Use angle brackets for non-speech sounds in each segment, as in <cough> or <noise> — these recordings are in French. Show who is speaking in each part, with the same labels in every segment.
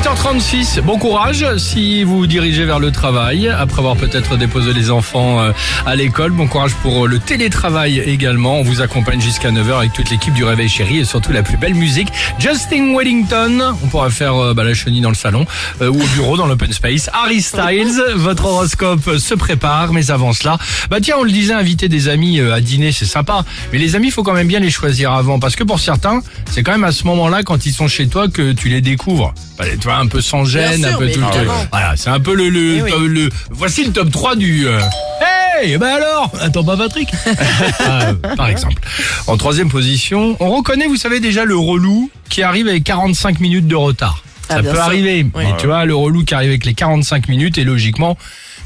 Speaker 1: Il est 8h36, bon courage si vous dirigez vers le travail, après avoir peut-être déposé les enfants euh, à l'école. Bon courage pour euh, le télétravail également. On vous accompagne jusqu'à 9h avec toute l'équipe du Réveil Chéri et surtout la plus belle musique. Justin Wellington, on pourra faire euh, bah, la chenille dans le salon euh, ou au bureau dans l'open space. Harry Styles, <laughs> votre horoscope se prépare, mais avant cela, bah tiens, on le disait, inviter des amis à dîner, c'est sympa. Mais les amis, faut quand même bien les choisir avant parce que pour certains, c'est quand même à ce moment-là, quand ils sont chez toi, que tu les découvres. Bah, tu vois, un peu sans gêne,
Speaker 2: sûr,
Speaker 1: un peu tout le. Voilà, c'est un peu le, le,
Speaker 2: Eh oui.
Speaker 1: le- voici le top 3 du. euh, Hey, ben alors Attends pas Patrick <laughs> Ah, Par exemple. En troisième position, on reconnaît, vous savez déjà, le relou qui arrive avec 45 minutes de retard.
Speaker 2: Ah,
Speaker 1: Ça peut
Speaker 2: sûr.
Speaker 1: arriver.
Speaker 2: Oui.
Speaker 1: Mais tu vois, le relou qui arrive avec les 45 minutes, et logiquement,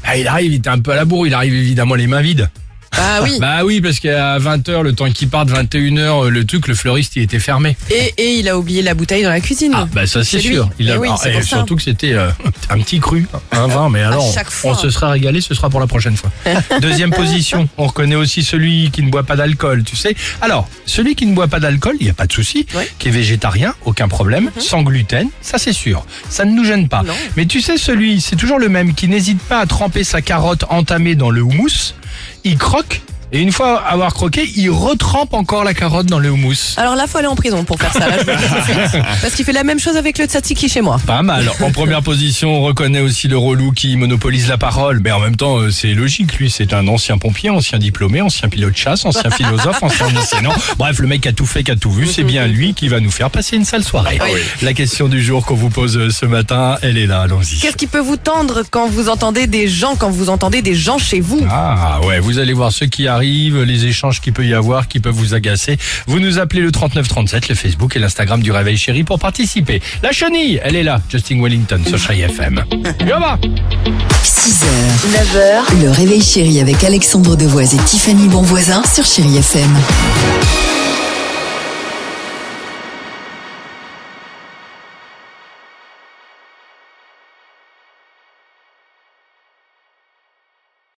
Speaker 1: bah, il arrive, il est un peu à la bourre, il arrive évidemment les mains vides.
Speaker 2: Ah oui.
Speaker 1: Bah oui, parce qu'à 20h, le temps qu'il parte, 21h, le truc, le fleuriste, il était fermé.
Speaker 2: Et, et il a oublié la bouteille dans la cuisine.
Speaker 1: Ah bah ça c'est sûr. Il a
Speaker 2: Eh oui, c'est
Speaker 1: et surtout que c'était euh, un petit cru, un vin, mais alors on se sera régalé, ce sera pour la prochaine fois. <laughs> Deuxième position, on reconnaît aussi celui qui ne boit pas d'alcool, tu sais. Alors, celui qui ne boit pas d'alcool, il n'y a pas de souci,
Speaker 2: Ouais. Mhm.
Speaker 1: qui est végétarien, aucun problème, sans gluten, ça c'est sûr. Ça ne nous gêne pas.
Speaker 2: Non.
Speaker 1: Mais tu sais celui, c'est toujours le même qui n'hésite pas à tremper sa carotte entamée dans le houmous, il croque et une fois avoir croqué, il retrempe encore la carotte dans le houmous.
Speaker 2: Alors là, faut aller en prison pour faire ça. Là, je vous le dis tout de suite. <laughs> Parce qu'il fait la même chose avec le tzatziki chez moi.
Speaker 1: Pas mal. En première position, on reconnaît aussi le relou qui monopolise la parole. Mais en même temps, euh, c'est logique. Lui, c'est un ancien pompier, ancien diplômé, ancien pilote de chasse, ancien <laughs> philosophe, ancien enseignant. Bref, le mec a tout fait, qui a tout vu. C'est bien lui qui va nous faire passer une sale soirée.
Speaker 2: Oui.
Speaker 1: La question du jour qu'on vous pose euh, ce matin, elle est là. Allons-y.
Speaker 2: Qu'est-ce qui peut vous tendre quand vous entendez des gens, quand vous entendez des gens chez vous?
Speaker 1: Ah ouais, vous allez voir ceux qui les échanges qu'il peut y avoir, qui peuvent vous agacer. Vous nous appelez le 3937, le Facebook et l'Instagram du Réveil Chéri pour participer. La chenille, elle est là, Justin Wellington sur Chai FM. Yoma
Speaker 3: 6h, 9h, le réveil chéri avec Alexandre Devoise et Tiffany Bonvoisin sur Chéri FM.